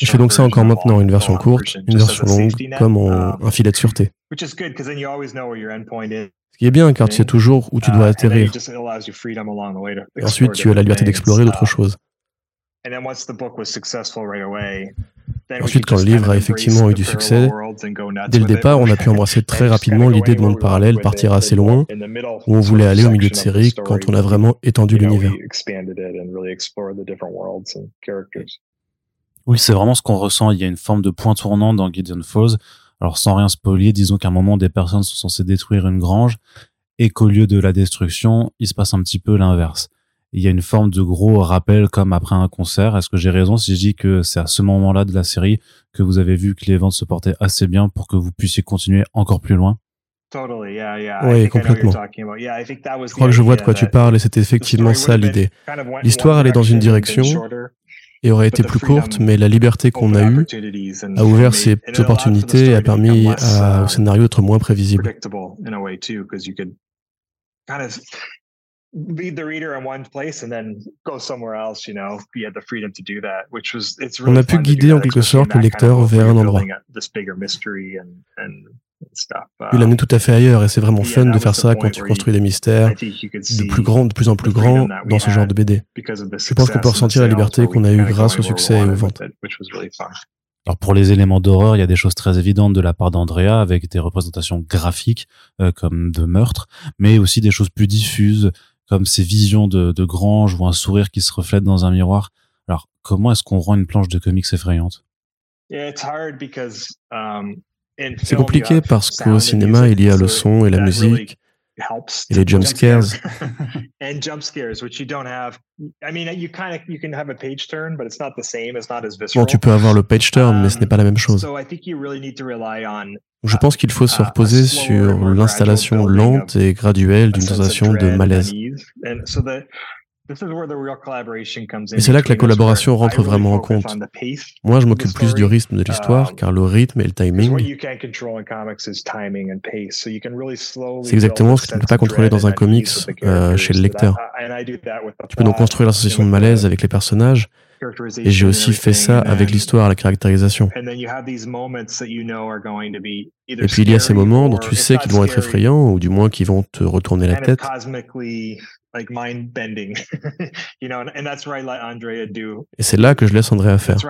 Je fais donc ça encore maintenant, une version courte, une version longue, comme un filet de sûreté. Ce qui est bien car tu sais toujours où tu dois uh, atterrir. Et ensuite, tu as la liberté d'explorer d'autres choses. Ensuite, quand le livre a effectivement eu du succès, dès le départ, on a pu embrasser très rapidement l'idée de monde parallèle, partir assez loin, où on voulait aller au milieu de série quand on a vraiment étendu l'univers. Oui, c'est vraiment ce qu'on ressent. Il y a une forme de point tournant dans Gideon Falls alors sans rien spolier, disons qu'à un moment des personnes sont censées détruire une grange et qu'au lieu de la destruction, il se passe un petit peu l'inverse. Il y a une forme de gros rappel comme après un concert. Est-ce que j'ai raison si je dis que c'est à ce moment-là de la série que vous avez vu que les ventes se portaient assez bien pour que vous puissiez continuer encore plus loin? Oui, complètement. Je crois que je vois de quoi tu parles et c'est effectivement ça l'idée. L'histoire allait dans une direction et aurait été plus courte, mais la liberté qu'on a eue a ouvert ces opportunités et a permis au scénario d'être moins prévisible. On a pu guider en quelque sorte le lecteur vers un endroit. Il l'amener tout à fait ailleurs et c'est vraiment fun de faire ça quand tu construis des mystères de plus grands, de plus en plus grands dans ce genre de BD. Je pense qu'on peut ressentir la liberté qu'on a eue grâce au succès et aux ventes. Alors pour les éléments d'horreur, il y a des choses très évidentes de la part d'Andrea avec des représentations graphiques euh, comme de meurtre, mais aussi des choses plus diffuses comme ces visions de, de grange ou un sourire qui se reflète dans un miroir. Alors comment est-ce qu'on rend une planche de comics effrayante? C'est compliqué parce qu'au cinéma, il y a le son et la musique et les jump scares. Bon, tu peux avoir le page turn, mais ce n'est pas la même chose. Je pense qu'il faut se reposer sur l'installation lente et graduelle d'une sensation de malaise. Et c'est là que la collaboration rentre vraiment en compte. Moi, je m'occupe plus du rythme de l'histoire, um, car le rythme et le timing, c'est exactement ce que tu ne peux pas contrôler dans un comics euh, chez le lecteur. Tu peux donc construire la sensation de malaise avec les personnages, et j'ai aussi fait ça avec l'histoire, la caractérisation. Et puis il y a ces moments dont tu sais qu'ils vont être effrayants, ou du moins qu'ils vont te retourner la tête. Et c'est là que je laisse Andrea faire. Je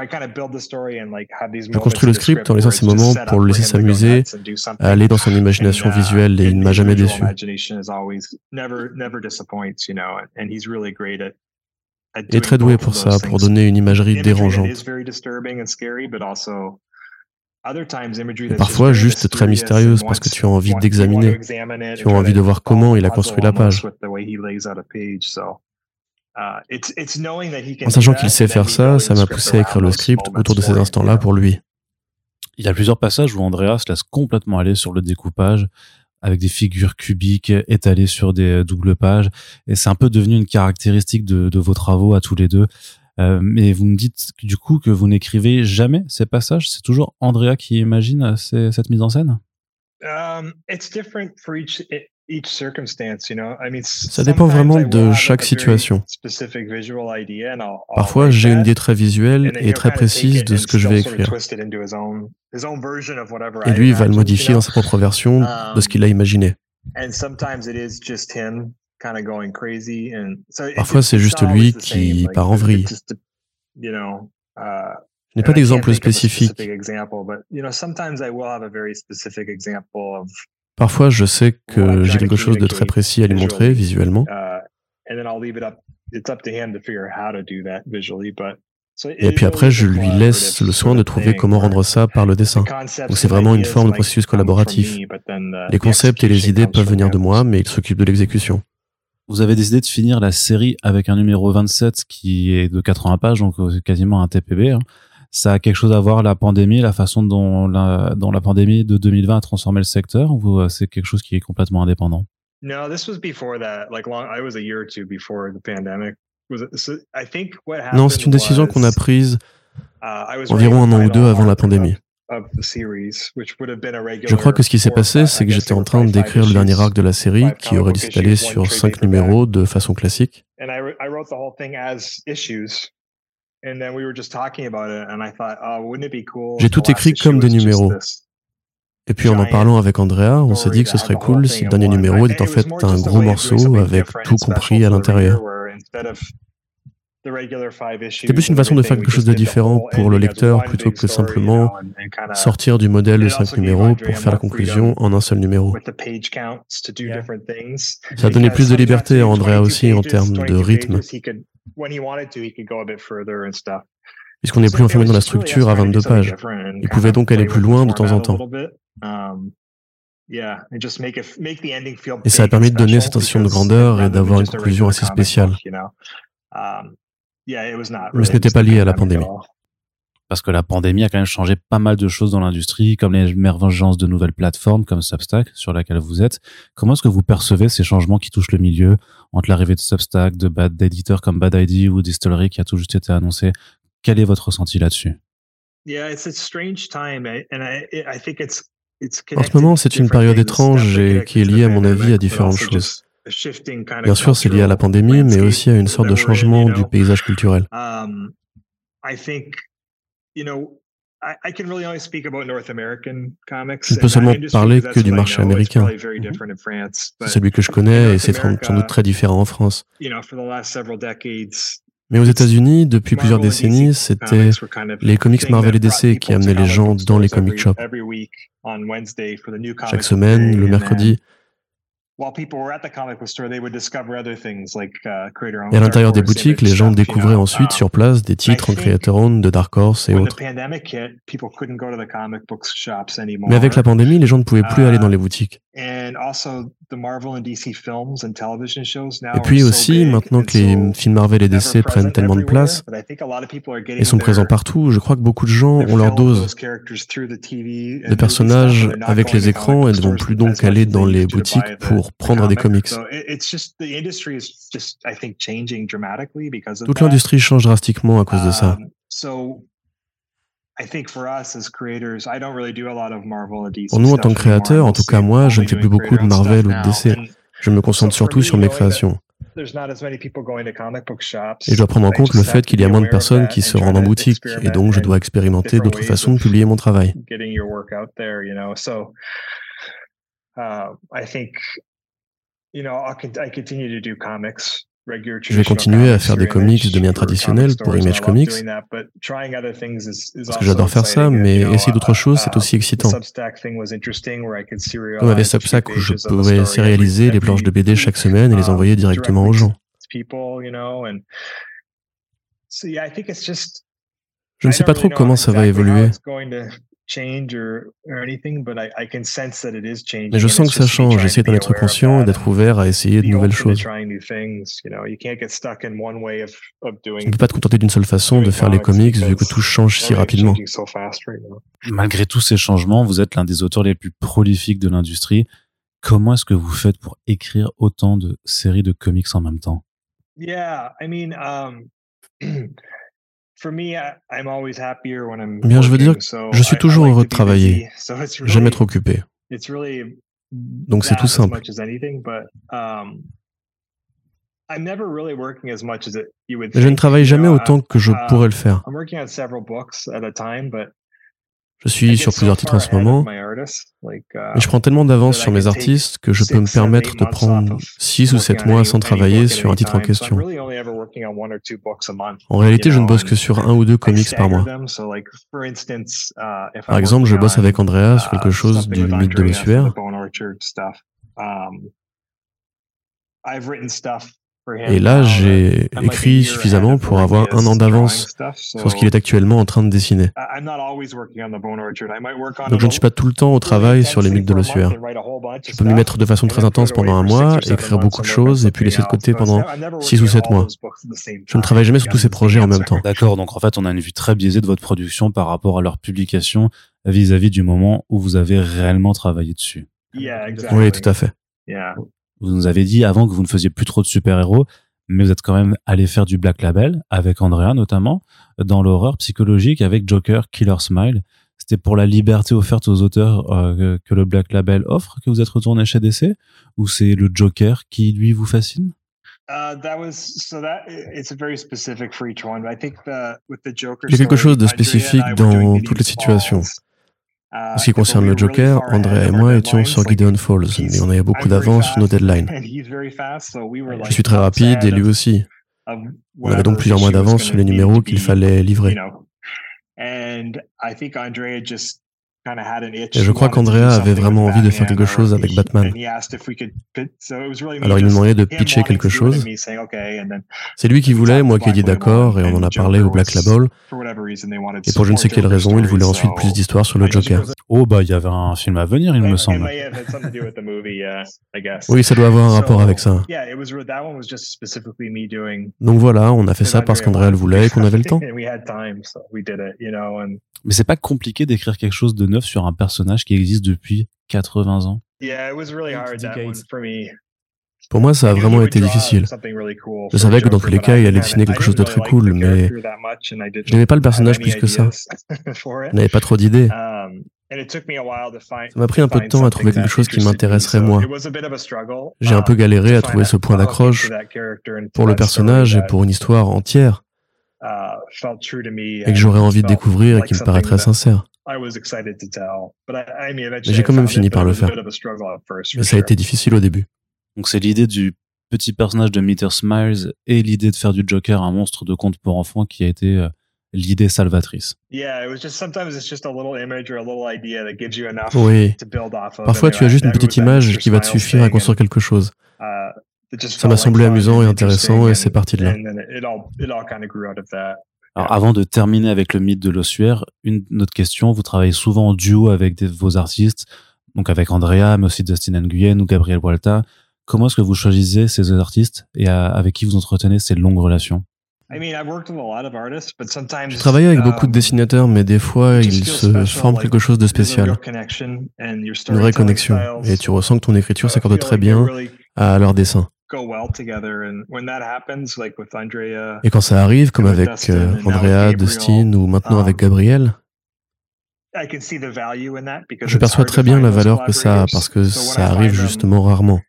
construis le script en laissant ces moments pour le laisser s'amuser, aller dans son imagination uh, visuelle et il ne m'a jamais déçu. Il est très doué pour ça, pour donner une imagerie dérangeante. Parfois juste très mystérieuse parce que tu as envie d'examiner, tu as envie de voir comment il a construit la page. En sachant qu'il sait faire ça, ça m'a poussé à écrire le script autour de ces instants-là pour lui. Il y a plusieurs passages où Andrea se laisse complètement aller sur le découpage, avec des figures cubiques étalées sur des doubles pages. Et c'est un peu devenu une caractéristique de, de vos travaux à tous les deux. Euh, mais vous me dites du coup que vous n'écrivez jamais ces passages. C'est toujours Andrea qui imagine cette mise en scène? Um, it's different for each, ça dépend vraiment de chaque situation. Parfois, j'ai une idée très visuelle et très précise de ce que je vais écrire. Et lui va le modifier dans sa propre version de ce qu'il a imaginé. Parfois, c'est juste lui qui part en vrille. Uh, je n'ai pas d'exemple spécifique. Parfois, je sais que j'ai quelque chose de très précis à lui montrer visuellement. Et puis après, je lui laisse le soin de trouver comment rendre ça par le dessin. Donc c'est vraiment une forme de processus collaboratif. Les concepts et les idées peuvent venir de moi, mais il s'occupe de l'exécution. Vous avez décidé de finir la série avec un numéro 27 qui est de 80 pages, donc euh, quasiment un TPB. Hein ça a quelque chose à voir la pandémie, la façon dont la, dont la pandémie de 2020 a transformé le secteur ou euh, c'est quelque chose qui est complètement indépendant? Non, c'est une décision qu'on a prise uh, environ un an ou deux avant la pandémie. Je crois que ce qui s'est passé, c'est que j'étais en train d'écrire le dernier arc de la série qui aurait dû s'étaler sur cinq numéros de façon classique. J'ai tout écrit comme des numéros. Et puis en en parlant avec Andrea, on s'est dit que ce serait cool si le dernier numéro était en fait un gros morceau avec tout compris à l'intérieur. C'était plus une façon de faire quelque chose de différent pour le lecteur plutôt que simplement sortir du modèle de cinq numéros pour faire la conclusion en un seul numéro. Ça a donné plus de liberté à Andrea aussi en termes de rythme. Puisqu'on n'est plus enfermé dans la structure à 22 pages. Il pouvait donc aller plus loin de temps en temps. Um, et ça a permis de donner cette sensation de grandeur et d'avoir une conclusion assez spéciale. Mais ce n'était pas lié à la pandémie parce que la pandémie a quand même changé pas mal de choses dans l'industrie, comme l'émergence de nouvelles plateformes comme Substack sur laquelle vous êtes. Comment est-ce que vous percevez ces changements qui touchent le milieu entre l'arrivée de Substack, de bad d'éditeurs comme Bad ID ou Distillery qui a tout juste été annoncé? Quel est votre ressenti là-dessus? En ce moment, c'est une période étrange et qui est liée, à mon avis, à différentes choses. Bien sûr, c'est lié à la pandémie, mais aussi à une sorte de changement du paysage culturel. Um, je ne peux seulement parler que du marché américain. C'est celui que je connais et c'est sans doute très différent en France. Mais aux États-Unis, depuis plusieurs décennies, c'était les comics Marvel et DC qui amenaient les gens dans les comic shops. Chaque semaine, le mercredi, à l'intérieur des boutiques, les gens découvraient ensuite um, sur place des titres en Creator Own de Dark Horse et autres. Mais avec la pandémie, les gens ne pouvaient plus aller dans les boutiques. Et puis aussi, maintenant que les films Marvel et DC prennent tellement de place et sont présents partout, je crois que beaucoup de gens ont leur dose de personnages avec les écrans et ne vont plus donc aller dans les boutiques pour prendre des comics. Toute l'industrie change drastiquement à cause de ça. Pour nous, en tant que créateurs, en tout cas moi, je ne fais plus beaucoup de Marvel ou de DC. Je me concentre surtout sur mes créations. Et je dois prendre en compte le fait qu'il y a moins de personnes qui se rendent en boutique, et donc je dois expérimenter d'autres façons de publier mon travail. Je vais continuer à faire des comics de manière traditionnelle pour Image Comics, parce que j'adore faire ça, mais essayer d'autres choses, c'est aussi excitant. Comme avec Substack où je pouvais sérialiser les planches de BD chaque semaine et les envoyer directement aux gens. Je ne sais pas trop comment ça va évoluer. Mais je sens que ça change. J'essaie d'en être conscient et d'être ouvert à essayer de nouvelles choses. Tu ne peux pas te contenter d'une seule façon de faire les comics vu que tout change si rapidement. Malgré tous ces changements, vous êtes l'un des auteurs les plus prolifiques de l'industrie. Comment est-ce que vous faites pour écrire autant de séries de comics en même temps? Bien, je veux dire, je suis toujours heureux de travailler. J'aime être occupé. Donc c'est tout simple. Um, je ne travaille jamais autant que je pourrais le faire. Je suis sur plusieurs titres en ce moment, mais je prends tellement d'avance sur mes artistes que je peux me permettre de prendre 6 ou 7 mois sans travailler sur un titre en question. En réalité, je ne bosse que sur un ou deux comics par mois. Par exemple, je bosse avec Andrea sur quelque chose du mythe de l'ossuaire. Et là, j'ai écrit suffisamment pour avoir un an d'avance sur ce qu'il est actuellement en train de dessiner. Donc je ne suis pas tout le temps au travail sur les mythes de l'ossuaire. Je peux m'y mettre de façon très intense pendant un mois, écrire beaucoup de choses et puis laisser de côté pendant six ou sept mois. Je ne travaille jamais sur tous ces projets en même temps. D'accord, donc en fait on a une vue très biaisée de votre production par rapport à leur publication vis-à-vis du moment où vous avez réellement travaillé dessus. Oui, tout à fait. Vous nous avez dit avant que vous ne faisiez plus trop de super-héros, mais vous êtes quand même allé faire du Black Label, avec Andrea notamment, dans l'horreur psychologique avec Joker Killer Smile. C'était pour la liberté offerte aux auteurs euh, que le Black Label offre que vous êtes retourné chez DC Ou c'est le Joker qui, lui, vous fascine? Il y a quelque chose de spécifique dans toutes les situations. En ce qui concerne le Joker, Andrea et moi étions sur Gideon Falls, mais on avait beaucoup d'avance sur nos deadlines. Je suis très rapide et lui aussi. On avait donc plusieurs mois d'avance sur les numéros qu'il fallait livrer. Et je crois qu'Andrea avait vraiment envie de faire quelque chose avec Batman. Alors il me demandait de pitcher quelque chose. C'est lui qui voulait, moi qui ai dit d'accord, et on en a parlé au Black Label. Et pour je ne sais quelle raison, il voulait ensuite plus d'histoires sur le Joker. Oh bah il y avait un film à venir, il me semble. Oui, ça doit avoir un rapport avec ça. Donc voilà, on a fait ça parce qu'Andrea le voulait et qu'on avait le temps. Mais c'est pas compliqué d'écrire quelque chose de neuf sur un personnage qui existe depuis 80 ans. Pour moi, ça a vraiment été difficile. Je savais que dans tous les cas, il allait dessiner quelque chose de très cool, mais je n'aimais pas le personnage plus que ça. Je n'avais pas trop d'idées. Um, ça m'a pris un peu de temps à trouver quelque chose qui m'intéresserait moi. J'ai un peu galéré à trouver ce point d'accroche pour le personnage et pour une histoire entière. Uh, et que j'aurais envie de découvrir et qui me paraîtrait sincère. Mais j'ai quand même fini par le faire. Mais ça a été difficile au début. Donc c'est l'idée du petit personnage de Meter Smiles et l'idée de faire du Joker un monstre de conte pour enfants qui a été euh, l'idée salvatrice. Oui. Parfois tu as juste une petite image qui va te suffire à construire quelque chose. Uh, ça m'a semblé amusant et intéressant et c'est parti de là. Alors, avant de terminer avec le mythe de l'ossuaire, une autre question. Vous travaillez souvent en duo avec vos artistes. donc avec Andrea, mais aussi Dustin Nguyen ou Gabriel Walta. Comment est-ce que vous choisissez ces artistes et avec qui vous entretenez ces longues relations? Je travaille avec beaucoup de um, dessinateurs, mais des fois, il se forme quelque chose de spécial. Une vraie connexion. Et tu ressens que ton écriture s'accorde très bien à leur dessin. Et quand ça arrive, comme avec euh, Andrea, Dustin ou maintenant avec um, Gabriel, je perçois très bien la valeur que ça a parce que ça arrive justement rarement.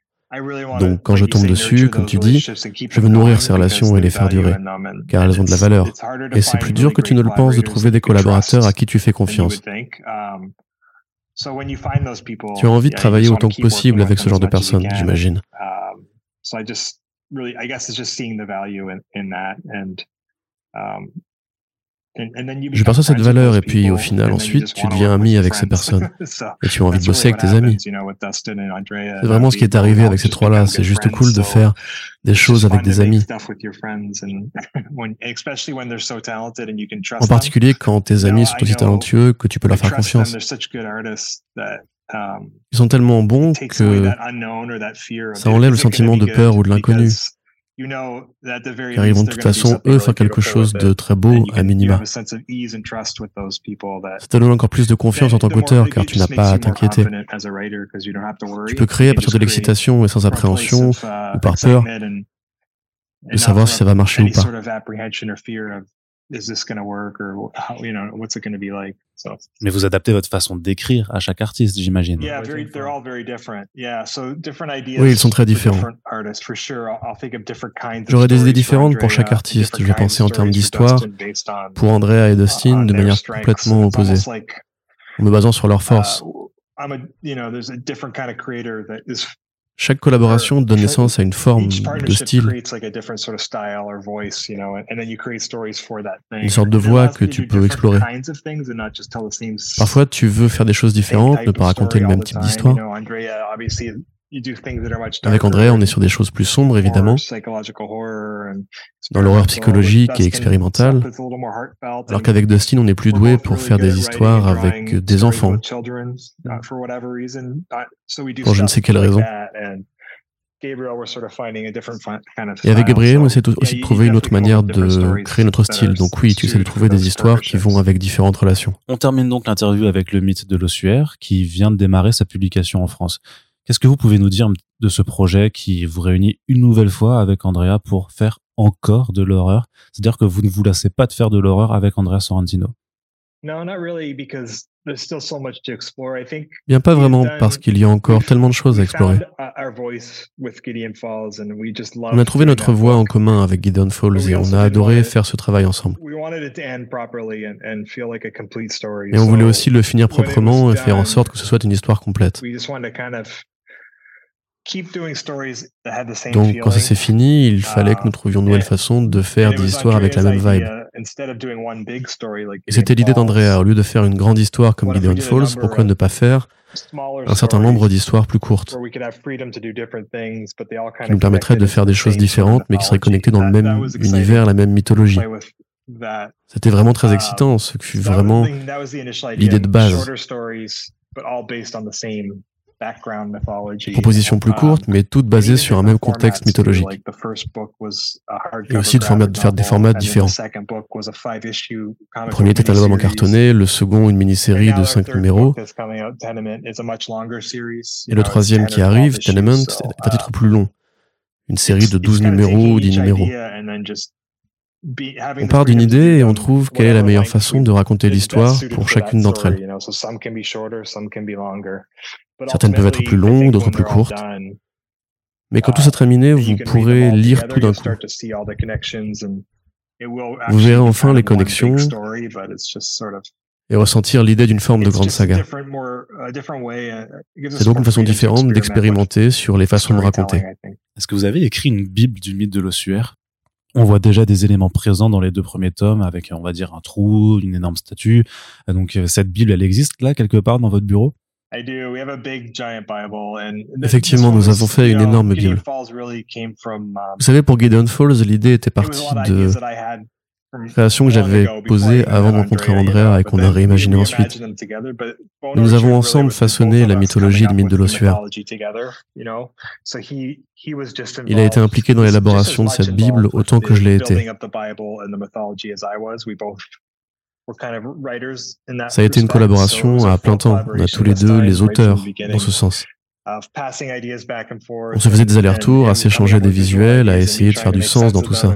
Donc quand je tombe dessus, comme tu dis, je veux nourrir ces relations et les faire durer, car elles ont de la valeur. Et c'est plus dur que tu ne le penses de trouver des collaborateurs à qui tu fais confiance. Um, tu as envie de travailler autant que possible avec ce genre de personnes, j'imagine. Je perçois cette valeur et puis au final ensuite tu deviens ami avec ces personnes et tu as envie de bosser avec tes amis. C'est vraiment ce qui est arrivé avec ces trois-là. C'est juste cool de faire des choses avec des amis. En particulier quand tes amis sont aussi talentueux que tu peux leur faire confiance. Ils sont tellement bons que ça enlève le sentiment de peur ou de l'inconnu. Car ils vont de toute façon, eux, faire quelque chose de très beau à minima. Ça te donne encore plus de confiance en tant qu'auteur, car tu n'as pas à t'inquiéter. Tu peux créer à partir de l'excitation et sans appréhension, uh, ou par peur, de savoir si ça va marcher ou pas. Mais vous adaptez votre façon d'écrire à chaque artiste, j'imagine. Oui, ils sont très différents. J'aurais des idées différentes pour chaque artiste. Je vais penser en termes d'histoire. Pour Andrea et Dustin, de manière complètement opposée, en me basant sur leurs forces. Chaque collaboration donne naissance à une forme de style, une sorte de voix que tu peux explorer. Parfois, tu veux faire des choses différentes, ne pas raconter le même type d'histoire. Avec André, on est sur des choses plus sombres, évidemment, dans l'horreur psychologique et expérimentale, alors qu'avec Dustin, on est plus doué pour faire des histoires avec des enfants, pour je ne sais quelle raison. Et avec Gabriel, on essaie aussi de trouver une autre manière de créer notre style. Donc oui, tu essaies de trouver des histoires qui vont avec différentes relations. On termine donc l'interview avec le mythe de l'ossuaire qui vient de démarrer sa publication en France. Qu'est-ce que vous pouvez nous dire de ce projet qui vous réunit une nouvelle fois avec Andrea pour faire encore de l'horreur? C'est-à-dire que vous ne vous lassez pas de faire de l'horreur avec Andrea Sorrentino Bien pas vraiment, parce qu'il y a encore tellement de choses à explorer. On a trouvé notre voix en commun avec Gideon Falls et on a adoré faire ce travail ensemble. Et on voulait aussi le finir proprement et faire en sorte que ce soit une histoire complète. Donc, quand ça s'est fini, il fallait que nous trouvions une nouvelle façon de faire des histoires avec la même vibe. C'était l'idée d'Andrea. Au lieu de faire une grande histoire comme Gideon Falls, pourquoi ne pas faire un certain nombre d'histoires plus courtes qui nous permettraient de faire des choses différentes, mais qui seraient connectées dans le même univers, la même mythologie. C'était vraiment très excitant, ce fut vraiment l'idée de base. Propositions plus courtes, mais toutes basées sur un même contexte mythologique. Et aussi de, faire des formats différents. Le premier était un album en cartonné, le second une mini-série de 5 numéros. Et le troisième qui arrive, Tenement, est un titre plus long. Une série de 12 numéros ou 10 numéros. On part d'une idée et on trouve quelle est la meilleure façon de raconter l'histoire pour chacune d'entre elles. Certaines peuvent être plus longues, d'autres plus courtes. Mais quand tout sera terminé, vous pourrez lire tout d'un coup. Vous verrez enfin les connexions et ressentir l'idée d'une forme de grande saga. C'est donc une façon différente d'expérimenter sur les façons de raconter. Est-ce que vous avez écrit une Bible du mythe de l'ossuaire? On voit déjà des éléments présents dans les deux premiers tomes avec, on va dire, un trou, une énorme statue. Donc, cette Bible, elle existe là, quelque part dans votre bureau? Effectivement, nous avons fait une énorme Bible. Um, Vous savez, pour Gideon Falls, l'idée était partie de création que j'avais posée avant de rencontrer Andrea et qu'on a réimaginé ensuite. Nous avons ensemble façonné la mythologie du mythe de l'ossuaire. Il a été impliqué dans l'élaboration de cette Bible autant que je l'ai été. Ça a été une collaboration à plein temps. On a tous les deux les auteurs dans ce sens. On se faisait des allers-retours, à s'échanger des visuels, à essayer de faire du sens dans tout ça.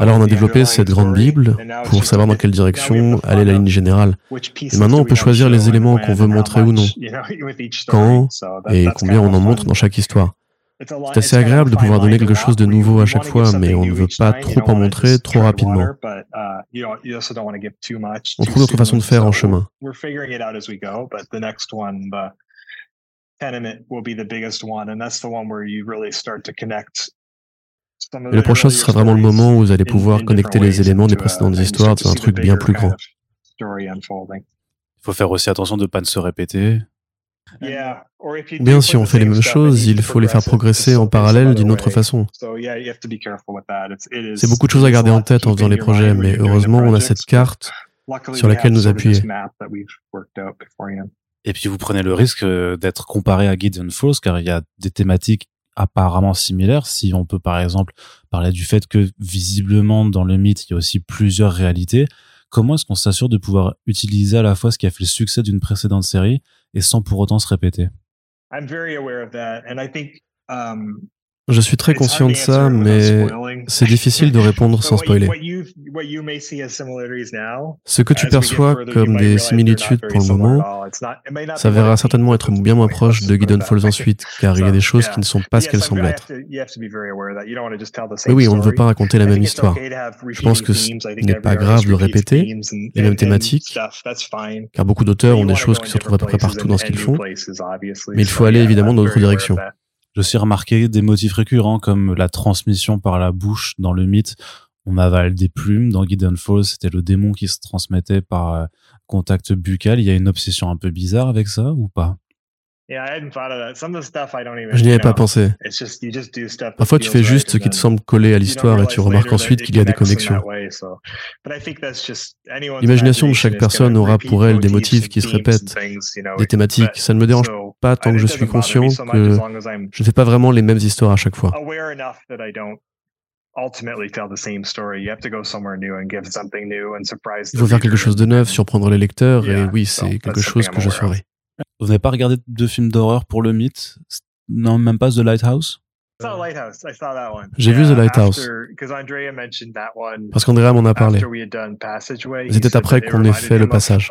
Alors on a développé cette grande Bible pour savoir dans quelle direction allait la ligne générale. Et maintenant on peut choisir les éléments qu'on veut montrer ou non, quand et combien on en montre dans chaque histoire. C'est assez agréable de pouvoir donner quelque chose de nouveau à chaque fois, mais on ne veut pas trop en montrer trop rapidement. On trouve d'autres façons de faire en chemin. Et le prochain, ce sera vraiment le moment où vous allez pouvoir connecter les éléments des précédentes histoires dans un truc bien plus grand. Il faut faire aussi attention de ne pas se répéter. Bien, si on fait les mêmes choses, il faut les faire progresser en parallèle d'une autre façon. C'est beaucoup de choses à garder en tête en faisant les projets, mais heureusement, on a cette carte sur laquelle nous appuyer. Et puis vous prenez le risque euh, d'être comparé à Gideon Falls, car il y a des thématiques apparemment similaires. Si on peut par exemple parler du fait que visiblement dans le mythe, il y a aussi plusieurs réalités, comment est-ce qu'on s'assure de pouvoir utiliser à la fois ce qui a fait le succès d'une précédente série et sans pour autant se répéter je suis très conscient de ça, mais c'est difficile de répondre sans spoiler. Ce que tu perçois comme des similitudes pour le moment, ça verra certainement être bien moins proche de Gideon Falls ensuite, car il y a des choses qui ne sont pas ce qu'elles semblent être. Mais oui, on ne veut pas raconter la même histoire. Je pense que ce n'est pas grave de répéter les mêmes thématiques, car beaucoup d'auteurs ont des choses qui se retrouvent à peu près partout dans ce qu'ils font, mais il faut aller évidemment dans d'autres directions. J'ai aussi remarqué des motifs récurrents comme la transmission par la bouche dans le mythe. On avale des plumes. Dans Gideon Falls, c'était le démon qui se transmettait par euh, contact buccal. Il y a une obsession un peu bizarre avec ça ou pas? Je n'y avais pas pensé. Parfois, tu fais juste ce qui te semble coller à l'histoire et tu remarques ensuite qu'il y a des connexions. L'imagination de chaque personne aura pour elle des motifs qui se répètent, des thématiques. Ça ne me dérange pas tant que je suis conscient que je ne fais pas vraiment les mêmes histoires à chaque fois. Il faut faire quelque chose de neuf, surprendre les lecteurs, et oui, c'est quelque chose que je ferai. Vous n'avez pas regardé de films d'horreur pour le mythe? Non, même pas The Lighthouse? J'ai vu The Lighthouse. Parce qu'Andrea m'en a parlé. C'était après qu'on ait fait le passage.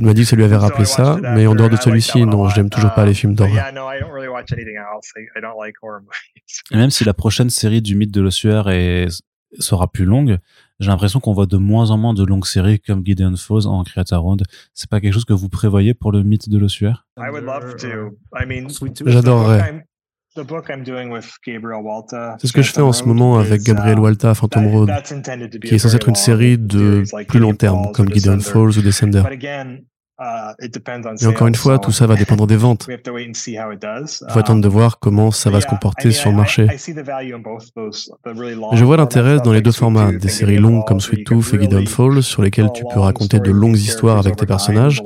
Il m'a dit que ça lui avait rappelé ça, mais en dehors de celui-ci, non, je n'aime toujours pas les films d'horreur. Et même si la prochaine série du mythe de l'ossuaire sera plus longue, j'ai l'impression qu'on voit de moins en moins de longues séries comme Gideon Falls en Creator Round. C'est pas quelque chose que vous prévoyez pour le mythe de l'ossuaire J'adorerais. C'est ce que je fais en ce moment avec Gabriel uh, Walta, Phantom Road, qui est censé être une série de plus long terme, comme Gideon Falls ou Descender. Uh, Et encore une fois, tout ça va dépendre des ventes. Il faut attendre de um, voir comment ça va se comporter sur le marché. Je vois l'intérêt dans les deux formats, des séries longues comme Sweet Tooth et Gideon Falls, sur lesquelles tu peux raconter de longues histoires avec tes personnages.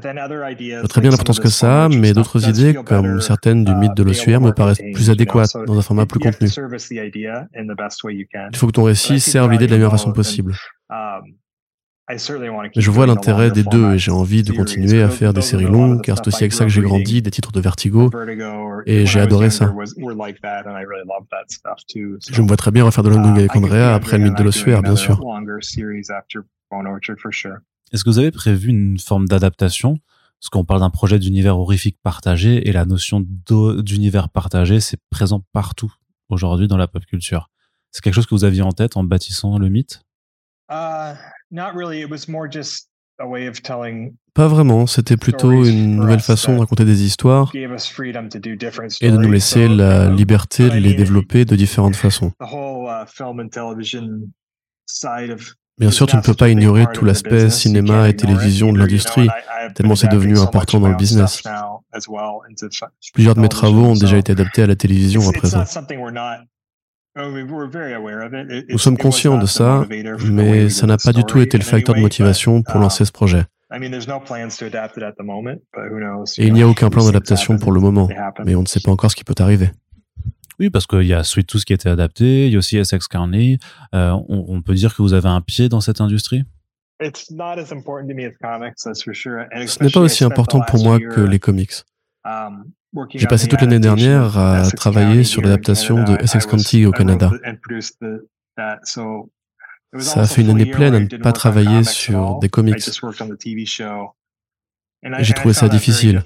Très bien l'importance que ça, mais d'autres idées, comme certaines du mythe de l'ossuaire, me paraissent plus adéquates dans un format plus contenu. Il faut que ton récit serve l'idée de la meilleure façon possible. Je vois l'intérêt des deux et j'ai envie de continuer à faire des séries longues car c'est aussi avec ça que j'ai grandi, des titres de Vertigo et j'ai adoré ça. Je me vois très bien refaire de Longue avec Andrea après le mythe de l'ossuaire, bien sûr. Est-ce que vous avez prévu une forme d'adaptation? Parce qu'on parle d'un projet d'univers horrifique partagé et la notion d'univers partagé, c'est présent partout aujourd'hui dans la pop culture. C'est quelque chose que vous aviez en tête en bâtissant le mythe? Uh, pas vraiment, c'était plutôt une nouvelle façon de raconter des histoires et de nous laisser la liberté de les développer de différentes façons. Bien sûr, tu ne peux pas ignorer tout l'aspect cinéma et télévision de l'industrie, tellement c'est devenu important dans le business. Plusieurs de mes travaux ont déjà été adaptés à la télévision à présent. Nous sommes conscients de ça, mais ça n'a pas du tout été le facteur de motivation pour lancer ce projet. Et il n'y a aucun plan d'adaptation pour le moment, mais on ne sait pas encore ce qui peut arriver. Oui, parce qu'il y a Sweet Tooth qui a été adapté, il y a aussi SX Carney. Euh, on, peut dire que vous avez un pied dans cette industrie? Ce n'est pas aussi important pour moi que les comics. J'ai passé toute l'année dernière à travailler sur l'adaptation de Essex County au Canada. Ça a fait une année pleine à ne pas travailler sur des comics. J'ai trouvé ça difficile.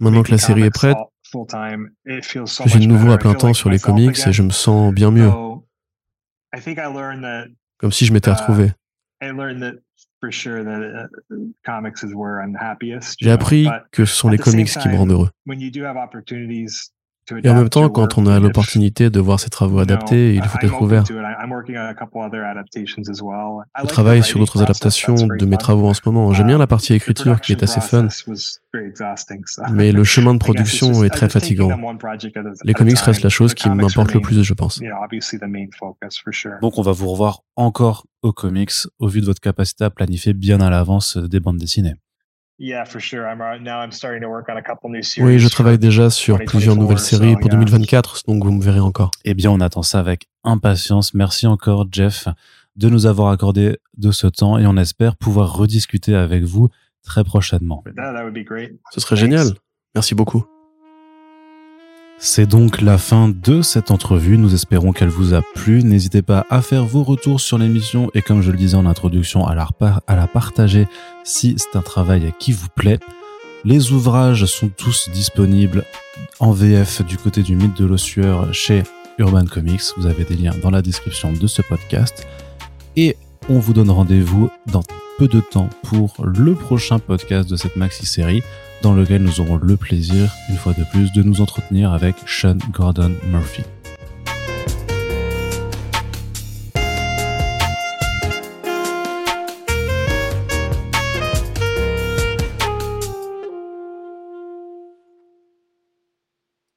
Maintenant que la série est prête, je suis de nouveau à plein temps sur les comics et je me sens bien mieux. Comme si je m'étais uh, retrouvé. J'ai appris que ce sont les comics qui me rendent heureux. Et en même temps, quand on a l'opportunité de voir ses travaux adaptés, il faut être ouvert. Je travaille sur d'autres adaptations de mes travaux en ce moment. J'aime bien la partie écriture qui est assez fun, mais le chemin de production est très fatigant. Les comics restent la chose qui m'importe le plus, je pense. Donc on va vous revoir encore aux comics au vu de votre capacité à planifier bien à l'avance des bandes dessinées. Oui, je travaille déjà sur plusieurs nouvelles séries pour 2024, donc vous me verrez encore. Eh bien, on attend ça avec impatience. Merci encore, Jeff, de nous avoir accordé de ce temps et on espère pouvoir rediscuter avec vous très prochainement. Ce serait génial. Merci beaucoup. C'est donc la fin de cette entrevue. Nous espérons qu'elle vous a plu. N'hésitez pas à faire vos retours sur l'émission et comme je le disais en introduction, à la, partager si c'est un travail qui vous plaît. Les ouvrages sont tous disponibles en VF du côté du mythe de l'ossueur chez Urban Comics. Vous avez des liens dans la description de ce podcast. Et on vous donne rendez-vous dans peu de temps pour le prochain podcast de cette maxi-série dans lequel nous aurons le plaisir, une fois de plus, de nous entretenir avec Sean Gordon Murphy.